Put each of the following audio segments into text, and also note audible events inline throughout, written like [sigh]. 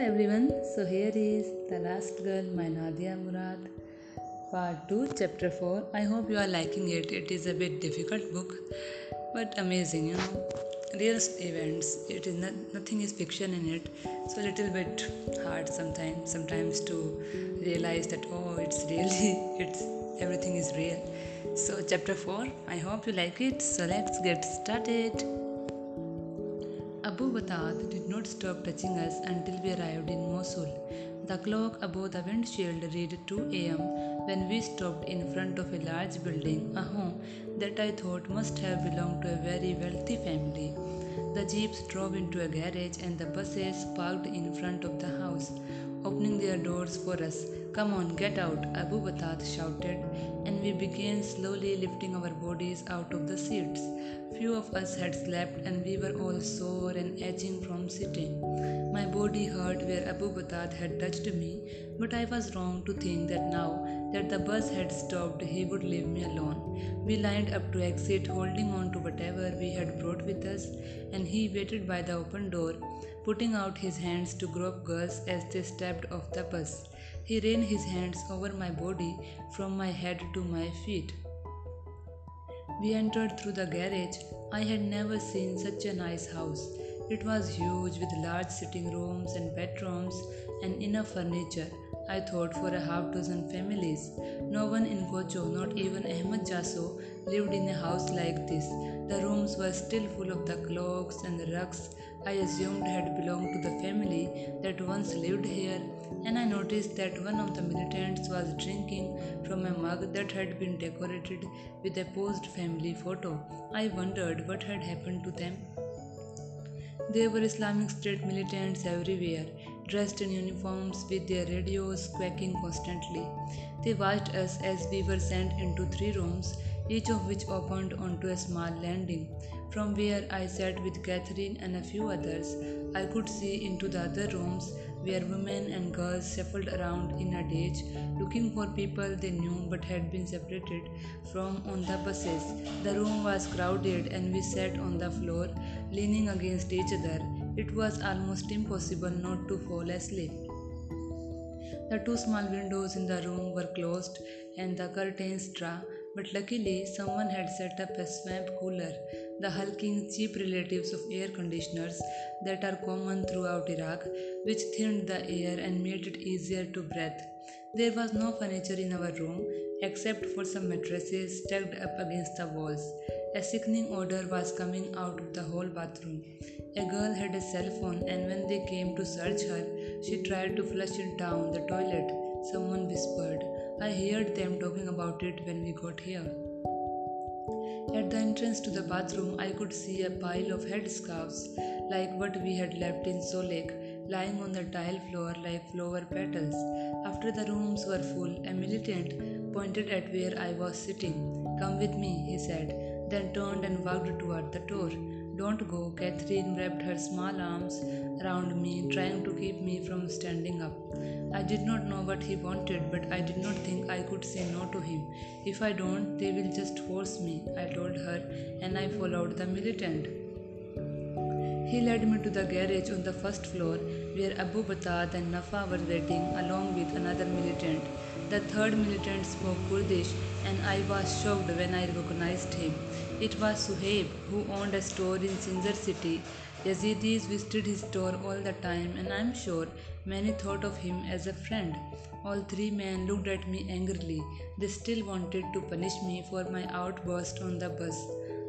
everyone, so here is The Last Girl by Nadia Murad, part 2, chapter 4. I hope you are liking it. It is a bit difficult book, but amazing, you know. Real events. It is not, nothing is fiction in it, so a little bit hard sometimes. Sometimes to realize that oh, it's really [laughs] it's everything is real. So chapter 4. I hope you like it. So let's get started. Abu Batat did not stop touching us until we arrived in Mosul. The clock above the windshield read 2 am when we stopped in front of a large building, a home that I thought must have belonged to a very wealthy family. The jeeps drove into a garage and the buses parked in front of the house, opening their doors for us. Come on, get out, Abu Batat shouted, and we began slowly lifting our bodies out of the seats. Few of us had slept and we were all sore and aching from sitting. My body hurt where Abu Batat had touched me, but I was wrong to think that now that the bus had stopped, he would leave me alone. We lined up to exit, holding on to whatever we had brought with us, and he waited by the open door, putting out his hands to grab girls as they stepped off the bus. He ran his hands over my body from my head to my feet. We entered through the garage. I had never seen such a nice house. It was huge with large sitting rooms and bedrooms and enough furniture, I thought, for a half dozen families. No one in Kocho, not even Ahmad Jasso, lived in a house like this. The rooms were still full of the clocks and the rugs I assumed had belonged to the family that once lived here, and I noticed that one of the militants was drinking from a mug that had been decorated with a posed family photo. I wondered what had happened to them. There were Islamic State militants everywhere, dressed in uniforms with their radios quacking constantly. They watched us as we were sent into three rooms, each of which opened onto a small landing. From where I sat with Catherine and a few others, I could see into the other rooms where women and girls shuffled around in a daze, looking for people they knew but had been separated from on the buses. The room was crowded and we sat on the floor, leaning against each other. It was almost impossible not to fall asleep. The two small windows in the room were closed and the curtains drawn, but luckily someone had set up a swamp cooler, the hulking, cheap relatives of air conditioners that are common throughout Iraq, which thinned the air and made it easier to breathe. There was no furniture in our room except for some mattresses stacked up against the walls. A sickening odor was coming out of the whole bathroom. A girl had a cell phone, and when they came to search her, she tried to flush it down the toilet. Someone whispered. I heard them talking about it when we got here. At the entrance to the bathroom, I could see a pile of headscarves, like what we had left in Solagh, lying on the tile floor like flower petals. After the rooms were full, a militant pointed at where I was sitting. Come with me, he said, then turned and walked toward the door. Don't go, Catherine wrapped her small arms around me, trying to keep me from standing up. I did not know what he wanted, but I did not think I could say no to him. If I don't, they will just force me, I told her, and I followed the militant. He led me to the garage on the first floor where Abu Batat and Nafa were waiting along with another militant. The third militant spoke Kurdish and I was shocked when I recognized him. It was Suhaib who owned a store in Sinjar city. Yazidis visited his store all the time and I am sure many thought of him as a friend. All three men looked at me angrily. They still wanted to punish me for my outburst on the bus.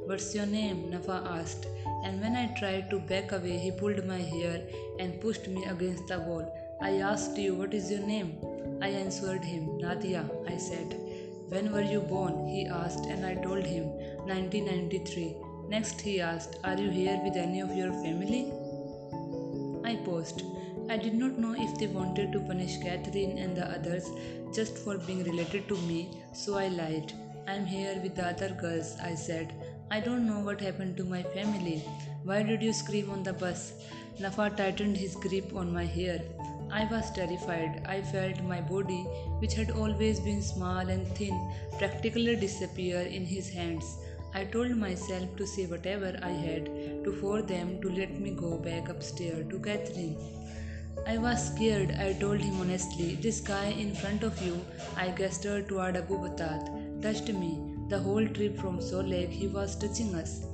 What's your name? Nafa asked, and when I tried to back away, he pulled my hair and pushed me against the wall. I asked you, What is your name? I answered him, Nadia, I said. When were you born? He asked, and I told him, 1993. Next, he asked, Are you here with any of your family? I paused. I did not know if they wanted to punish Catherine and the others just for being related to me, so I lied. I'm here with the other girls, I said. I don't know what happened to my family. Why did you scream on the bus? Nafa tightened his grip on my hair. I was terrified. I felt my body, which had always been small and thin, practically disappear in his hands. I told myself to say whatever I had to for them to let me go back upstairs to Catherine. I was scared, I told him honestly. This guy in front of you, I gestured toward Abu Batat, touched me. The whole trip from Solagh, he was touching us.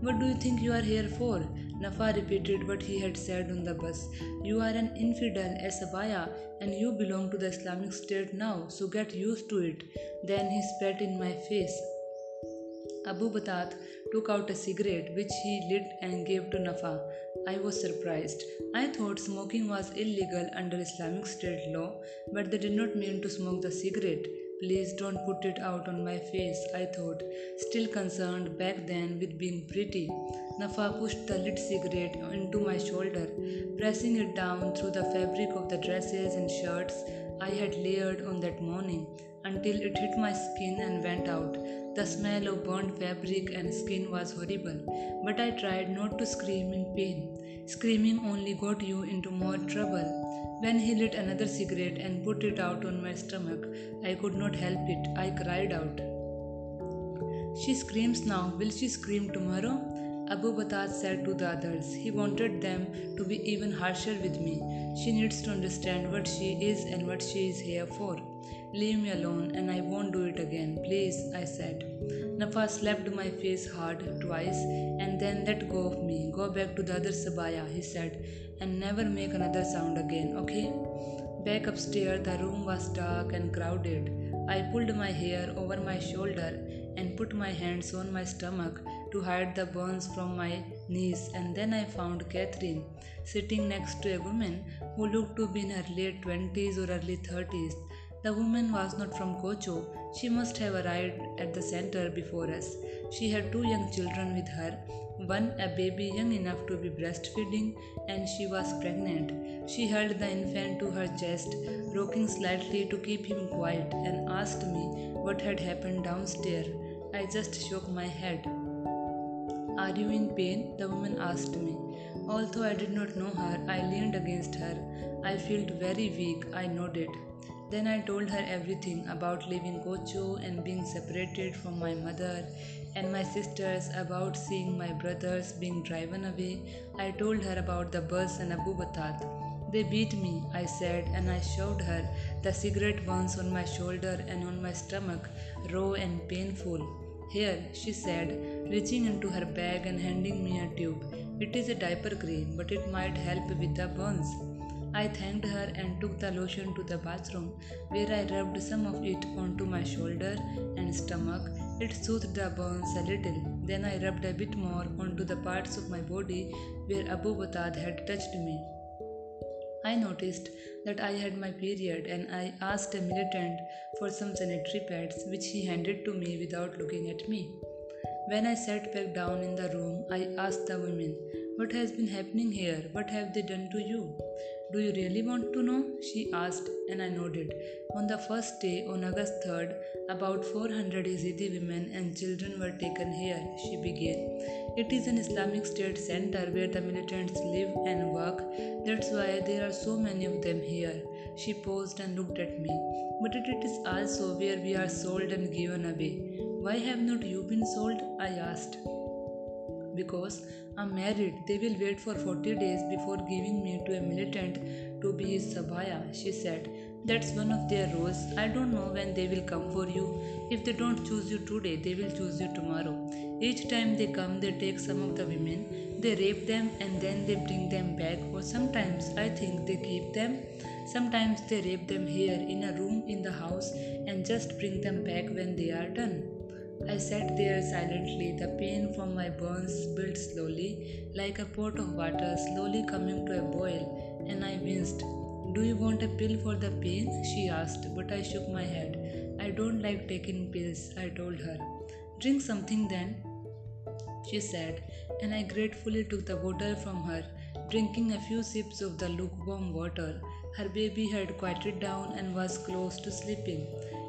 What do you think you are here for? Nafa repeated what he had said on the bus. You are an infidel, a sabaya, and you belong to the Islamic State now, so get used to it. Then he spat in my face. Abu Batat took out a cigarette which he lit and gave to Nafa. I was surprised. I thought smoking was illegal under Islamic State law, but they did not mean to smoke the cigarette. Please don't put it out on my face, I thought, still concerned back then with being pretty. Nafa pushed the lit cigarette into my shoulder, pressing it down through the fabric of the dresses and shirts I had layered on that morning until it hit my skin and went out. The smell of burnt fabric and skin was horrible, but I tried not to scream in pain. Screaming only got you into more trouble. When he lit another cigarette and put it out on my stomach, I could not help it. I cried out. She screams now. Will she scream tomorrow? Abu Batat said to the others. He wanted them to be even harsher with me. She needs to understand what she is and what she is here for. Leave me alone and I won't do it again, please, I said. Nafa slapped my face hard twice and then let go of me. Go back to the other sabaya, he said, and never make another sound again, okay? Back upstairs, the room was dark and crowded. I pulled my hair over my shoulder and put my hands on my stomach to hide the burns from my knees, and then I found Catherine sitting next to a woman who looked to be in her late 20s or early 30s. The woman was not from Kocho. She must have arrived at the center before us. She had two young children with her one a baby young enough to be breastfeeding, and she was pregnant. She held the infant to her chest, rocking slightly to keep him quiet, and asked me what had happened downstairs. I just shook my head. Are you in pain? The woman asked me. Although I did not know her, I leaned against her. I felt very weak. I nodded. Then I told her everything about leaving Kocho and being separated from my mother and my sisters, about seeing my brothers being driven away. I told her about the bus and Abu Batat. They beat me, I said, and I showed her the cigarette burns on my shoulder and on my stomach, raw and painful. Here, she said, reaching into her bag and handing me a tube. It is a diaper cream, but it might help with the burns. I thanked her and took the lotion to the bathroom, where I rubbed some of it onto my shoulder and stomach. It soothed the burns a little. Then I rubbed a bit more onto the parts of my body where Abu Batat had touched me. I noticed that I had my period and I asked a militant for some sanitary pads which he handed to me without looking at me. When I sat back down in the room, I asked the women, What has been happening here? What have they done to you? Do you really want to know? She asked, and I nodded. On the first day, on August 3rd, about 400 Yazidi women and children were taken here, she began. It is an Islamic State center where the militants live and work. That's why there are so many of them here. She paused and looked at me. But it is also where we are sold and given away. Why have not you been sold? I asked because I'm married. They will wait for 40 days before giving me to a militant to be his sabaya, she said. That's one of their rules. I don't know when they will come for you. If they don't choose you today, they will choose you tomorrow. Each time they come, they take some of the women, they rape them, and then they bring them back. Or sometimes I think they keep them. Sometimes they rape them here in a room in the house and just bring them back when they are done. I sat there silently, the pain from my burns built slowly, like a pot of water slowly coming to a boil, and I winced. Do you want a pill for the pain? she asked, but I shook my head. I don't like taking pills, I told her. Drink something then, she said, and I gratefully took the bottle from her, drinking a few sips of the lukewarm water. Her baby had quieted down and was close to sleeping.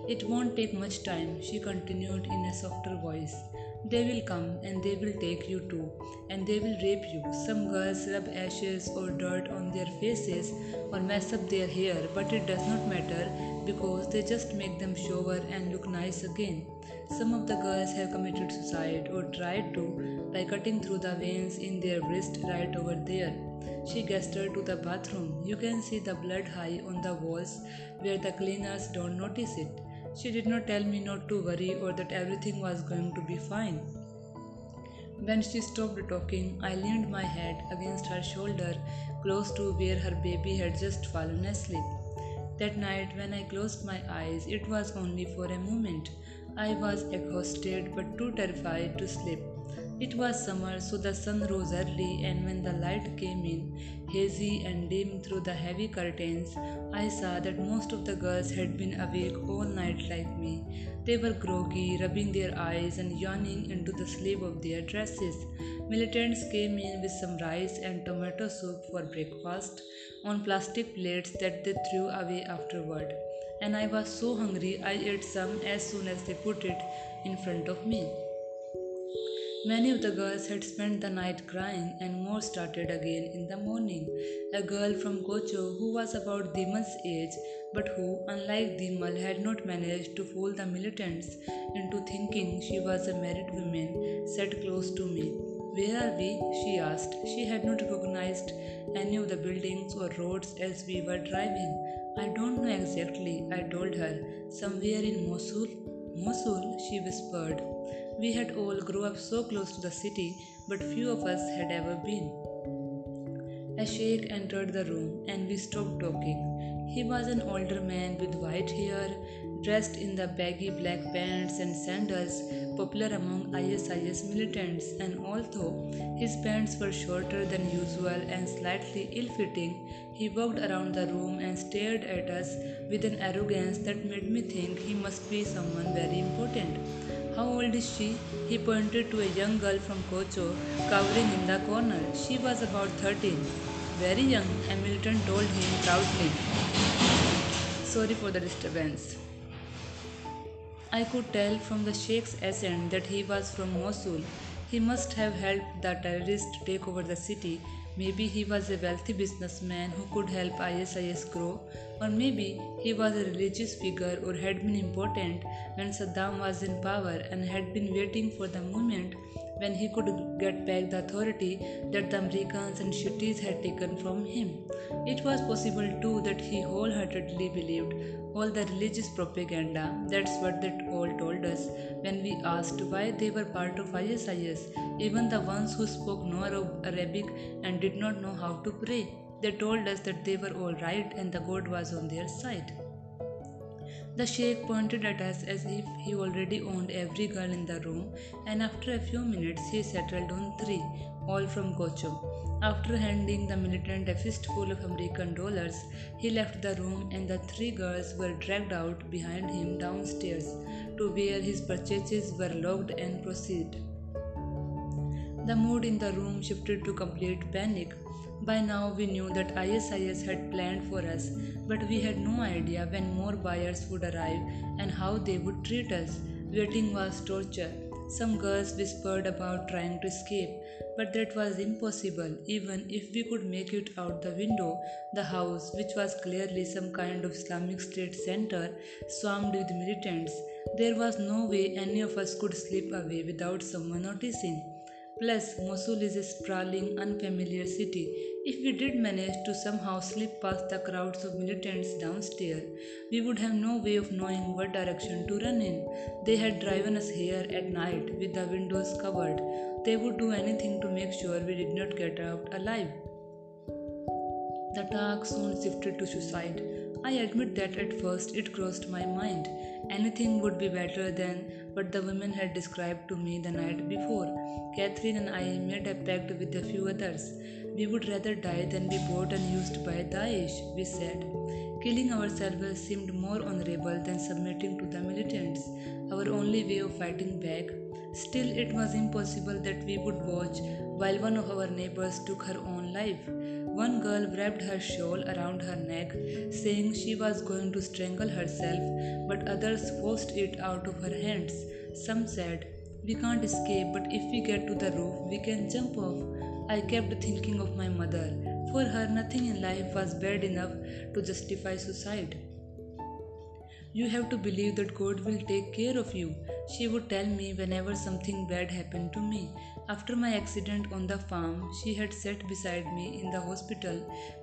It won't take much time, she continued in a softer voice. They will come and they will take you too, and they will rape you. Some girls rub ashes or dirt on their faces or mess up their hair, but it does not matter because they just make them shower and look nice again. Some of the girls have committed suicide or tried to by cutting through the veins in their wrist right over there. She gestured to the bathroom. You can see the blood high on the walls where the cleaners don't notice it. She did not tell me not to worry or that everything was going to be fine. When she stopped talking, I leaned my head against her shoulder close to where her baby had just fallen asleep. That night, when I closed my eyes, it was only for a moment. I was exhausted but too terrified to sleep. It was summer, so the sun rose early, and when the light came in, hazy and dim through the heavy curtains, I saw that most of the girls had been awake all night like me. They were groggy, rubbing their eyes and yawning into the sleeve of their dresses. Militants came in with some rice and tomato soup for breakfast on plastic plates that they threw away afterward and I was so hungry I ate some as soon as they put it in front of me. Many of the girls had spent the night crying, and more started again in the morning. A girl from Kocho, who was about Dimal's age, but who, unlike Dimal, had not managed to fool the militants into thinking she was a married woman, sat close to me. Where are we? she asked. She had not recognized any of the buildings or roads as we were driving. I don't know exactly, I told her. Somewhere in Mosul? Mosul, she whispered. We had all grew up so close to the city, but few of us had ever been. A sheikh entered the room and we stopped talking. He was an older man with white hair, dressed in the baggy black pants and sandals popular among ISIS militants, and although his pants were shorter than usual and slightly ill fitting, he walked around the room and stared at us with an arrogance that made me think he must be someone very important. How old is she? He pointed to a young girl from Kocho cowering in the corner. She was about 13. Very young, Hamilton told him proudly. Sorry for the disturbance. I could tell from the Sheikh's accent that he was from Mosul. He must have helped the terrorists take over the city. Maybe he was a wealthy businessman who could help ISIS grow, or maybe he was a religious figure or had been important when Saddam was in power and had been waiting for the moment when he could get back the authority that the Americans and Shiites had taken from him. It was possible too that he wholeheartedly believed all the religious propaganda. That's what they all told us when we asked why they were part of ISIS, even the ones who spoke no Arabic and did not know how to pray. They told us that they were all right and the God was on their side. The sheikh pointed at us as if he already owned every girl in the room, and after a few minutes he settled on three, all from Kocho. After handing the militant a fistful of American dollars, he left the room and the three girls were dragged out behind him downstairs to where his purchases were logged and proceeded. The mood in the room shifted to complete panic. By now, we knew that ISIS had planned for us, but we had no idea when more buyers would arrive and how they would treat us. Waiting was torture. Some girls whispered about trying to escape, but that was impossible even if we could make it out the window. The house, which was clearly some kind of Islamic State center, swarmed with militants. There was no way any of us could slip away without someone noticing. Plus, Mosul is a sprawling, unfamiliar city. If we did manage to somehow slip past the crowds of militants downstairs, we would have no way of knowing what direction to run in. They had driven us here at night with the windows covered. They would do anything to make sure we did not get out alive. The talk soon shifted to suicide. I admit that at first it crossed my mind. Anything would be better than what the women had described to me the night before. Catherine and I made a pact with a few others. We would rather die than be bought and used by Daesh, we said. Killing ourselves seemed more honorable than submitting to the militants, our only way of fighting back. Still, it was impossible that we would watch while one of our neighbors took her own life. One girl wrapped her shawl around her neck, saying she was going to strangle herself, but others forced it out of her hands. Some said, We can't escape, but if we get to the roof, we can jump off. I kept thinking of my mother. For her, nothing in life was bad enough to justify suicide. You have to believe that God will take care of you, she would tell me whenever something bad happened to me. After my accident on the farm, she had sat beside me in the hospital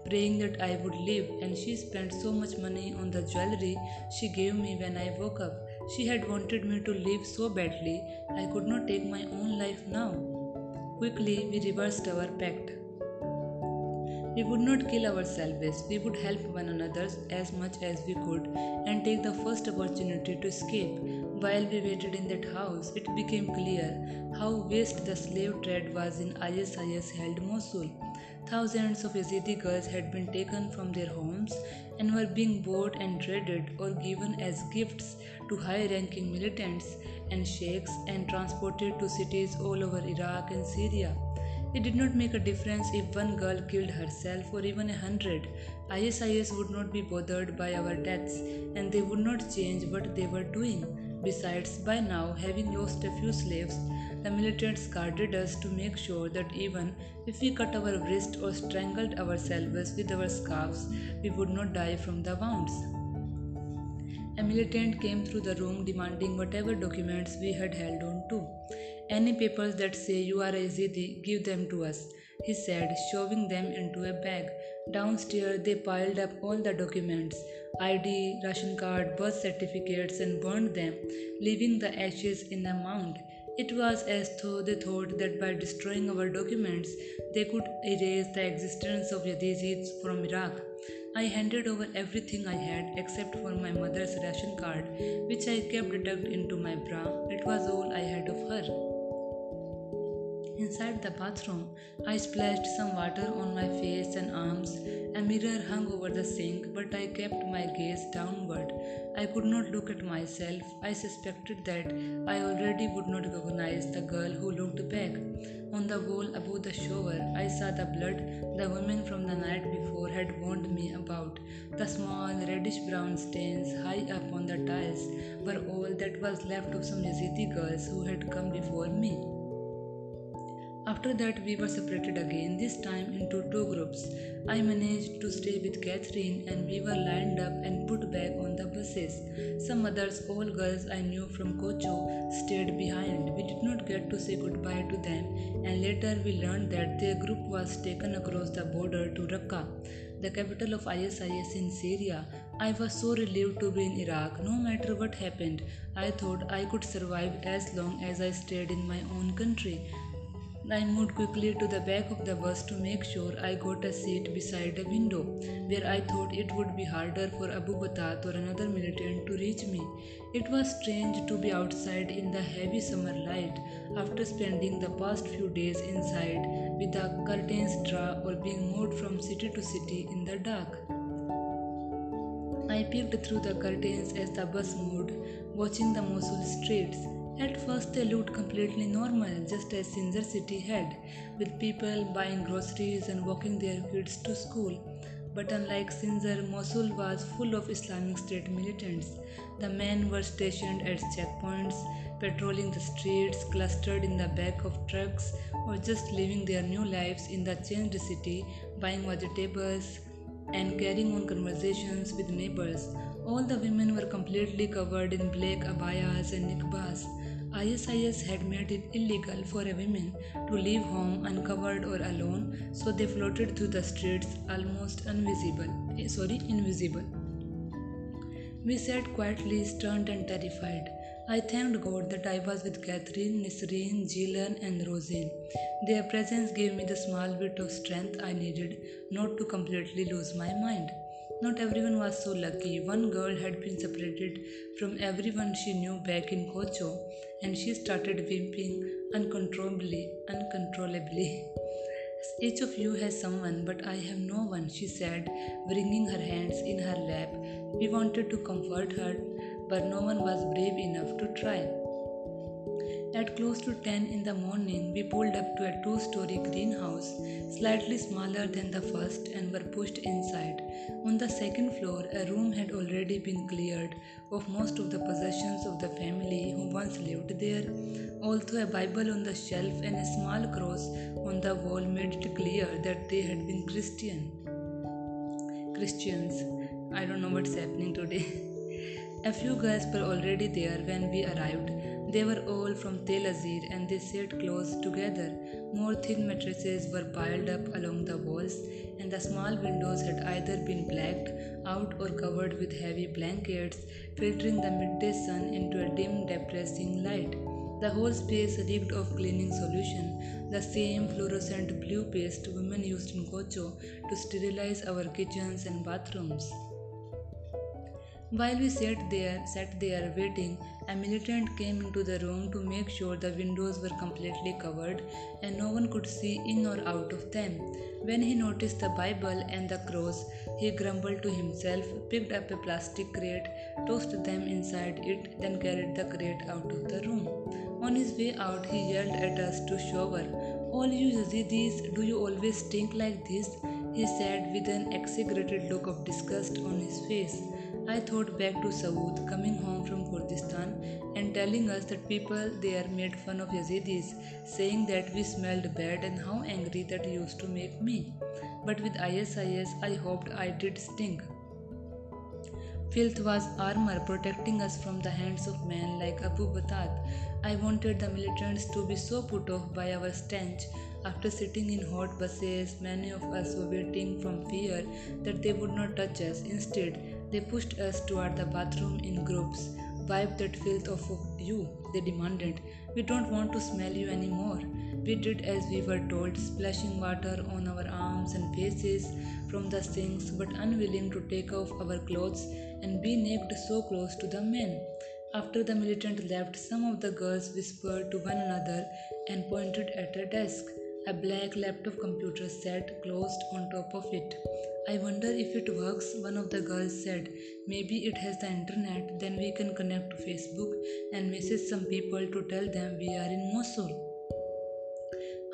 praying that I would live, and she spent so much money on the jewelry she gave me when I woke up. She had wanted me to live so badly, I could not take my own life now. Quickly, we reversed our pact. We would not kill ourselves, we would help one another as much as we could and take the first opportunity to escape. While we waited in that house, it became clear how vast the slave trade was in ISIS held Mosul. Thousands of Yazidi girls had been taken from their homes and were being bought and traded or given as gifts to high ranking militants and sheikhs and transported to cities all over Iraq and Syria. It did not make a difference if one girl killed herself or even a hundred. ISIS would not be bothered by our deaths and they would not change what they were doing. Besides, by now, having lost a few slaves, the militants guarded us to make sure that even if we cut our wrist or strangled ourselves with our scarves, we would not die from the wounds. A militant came through the room demanding whatever documents we had held on to. Any papers that say you are a Yazidi, give them to us, he said, shoving them into a bag. Downstairs, they piled up all the documents ID, ration card, birth certificates, and burned them, leaving the ashes in a mound. It was as though they thought that by destroying our documents, they could erase the existence of Yazidis from Iraq. I handed over everything I had except for my mother's ration card, which I kept tucked into my bra. It was all I had of her. Inside the bathroom, I splashed some water on my face and arms. A mirror hung over the sink, but I kept my gaze downward. I could not look at myself. I suspected that I already would not recognize the girl who looked back. On the wall above the shower, I saw the blood the women from the night before had warned me about. The small reddish brown stains high up on the tiles were all that was left of some Yazidi girls who had come before me. After that, we were separated again, this time into two groups. I managed to stay with Catherine, and we were lined up and put back on the buses. Some others, all girls I knew from Kocho, stayed behind. We did not get to say goodbye to them, and later we learned that their group was taken across the border to Raqqa, the capital of ISIS in Syria. I was so relieved to be in Iraq. No matter what happened, I thought I could survive as long as I stayed in my own country. I moved quickly to the back of the bus to make sure I got a seat beside a window, where I thought it would be harder for Abu Batat or another militant to reach me. It was strange to be outside in the heavy summer light after spending the past few days inside with the curtains drawn or being moved from city to city in the dark. I peeked through the curtains as the bus moved, watching the Mosul streets. At first, they looked completely normal, just as Sinjar city had, with people buying groceries and walking their kids to school. But unlike Sinjar, Mosul was full of Islamic State militants. The men were stationed at checkpoints, patrolling the streets, clustered in the back of trucks, or just living their new lives in the changed city, buying vegetables and carrying on conversations with neighbors. All the women were completely covered in black abayas and niqabs. ISIS had made it illegal for a woman to leave home uncovered or alone, so they floated through the streets almost invisible. Eh, sorry, invisible. We sat quietly, stunned and terrified. I thanked God that I was with Catherine, Nisreen, Jilan, and Rosin. Their presence gave me the small bit of strength I needed not to completely lose my mind. Not everyone was so lucky. One girl had been separated from everyone she knew back in Kocho, and she started weeping uncontrollably, uncontrollably. Each of you has someone, but I have no one, she said, wringing her hands in her lap. We wanted to comfort her, but no one was brave enough to try. At close to 10 in the morning, we pulled up to a two story greenhouse, slightly smaller than the first, and were pushed inside. On the second floor, a room had already been cleared of most of the possessions of the family who once lived there. Also, a Bible on the shelf and a small cross on the wall made it clear that they had been Christian. Christians. I don't know what's happening today. [laughs] a few guys were already there when we arrived. They were all from Tel Azir and they sat close together. More thin mattresses were piled up along the walls, and the small windows had either been blacked out or covered with heavy blankets, filtering the midday sun into a dim, depressing light. The whole space reeked of cleaning solution, the same fluorescent blue paste women used in Kocho to sterilize our kitchens and bathrooms. While we sat there, sat there waiting, a militant came into the room to make sure the windows were completely covered and no one could see in or out of them. When he noticed the Bible and the cross, he grumbled to himself, picked up a plastic crate, tossed them inside it, then carried the crate out of the room. On his way out, he yelled at us to shower. All you Yazidis, do you always stink like this? He said with an exaggerated look of disgust on his face. I thought back to Saud coming home from Kurdistan and telling us that people there made fun of Yazidis, saying that we smelled bad and how angry that used to make me. But with ISIS, I hoped I did stink. Filth was armor protecting us from the hands of men like Abu Batat. I wanted the militants to be so put off by our stench after sitting in hot buses, many of us were waiting from fear that they would not touch us. Instead, they pushed us toward the bathroom in groups. Wipe that filth off of you, they demanded. We don't want to smell you anymore. We did as we were told, splashing water on our arms and faces from the sinks, but unwilling to take off our clothes and be naked so close to the men. After the militant left, some of the girls whispered to one another and pointed at a desk. A black laptop computer sat closed on top of it. I wonder if it works, one of the girls said. Maybe it has the internet, then we can connect to Facebook and message some people to tell them we are in Mosul.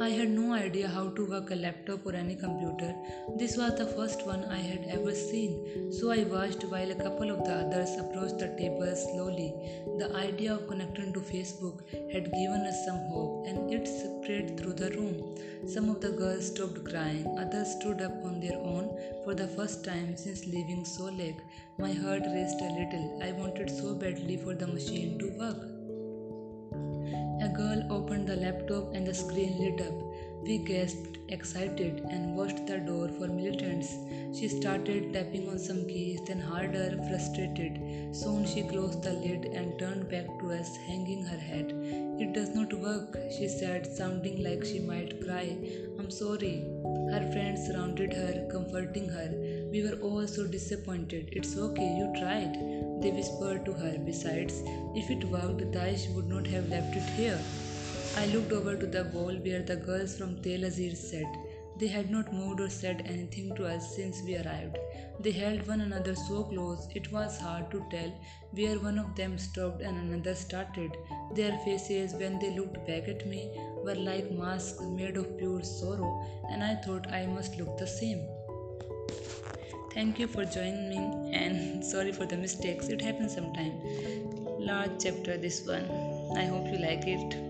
I had no idea how to work a laptop or any computer. This was the first one I had ever seen, so I watched while a couple of the others approached the table slowly. The idea of connecting to Facebook had given us some hope, and it spread through the room. Some of the girls stopped crying, others stood up on their own for the first time since leaving Solagh. My heart raced a little. I wanted so badly for the machine to work. A girl opened the laptop and the screen lit up. We gasped, excited, and watched the door for militants. She started tapping on some keys, then harder, frustrated. Soon she closed the lid and turned back to us, hanging her head. It does not work, she said, sounding like she might cry. I'm sorry. Her friends surrounded her, comforting her. We were all so disappointed. It's okay, you tried. They whispered to her. Besides, if it worked, Daesh would not have left it here. I looked over to the wall where the girls from Tel Azir sat. They had not moved or said anything to us since we arrived. They held one another so close it was hard to tell where one of them stopped and another started. Their faces, when they looked back at me, were like masks made of pure sorrow, and I thought I must look the same. Thank you for joining me and [laughs] sorry for the mistakes. It happens sometime. Large chapter this one. I hope you like it.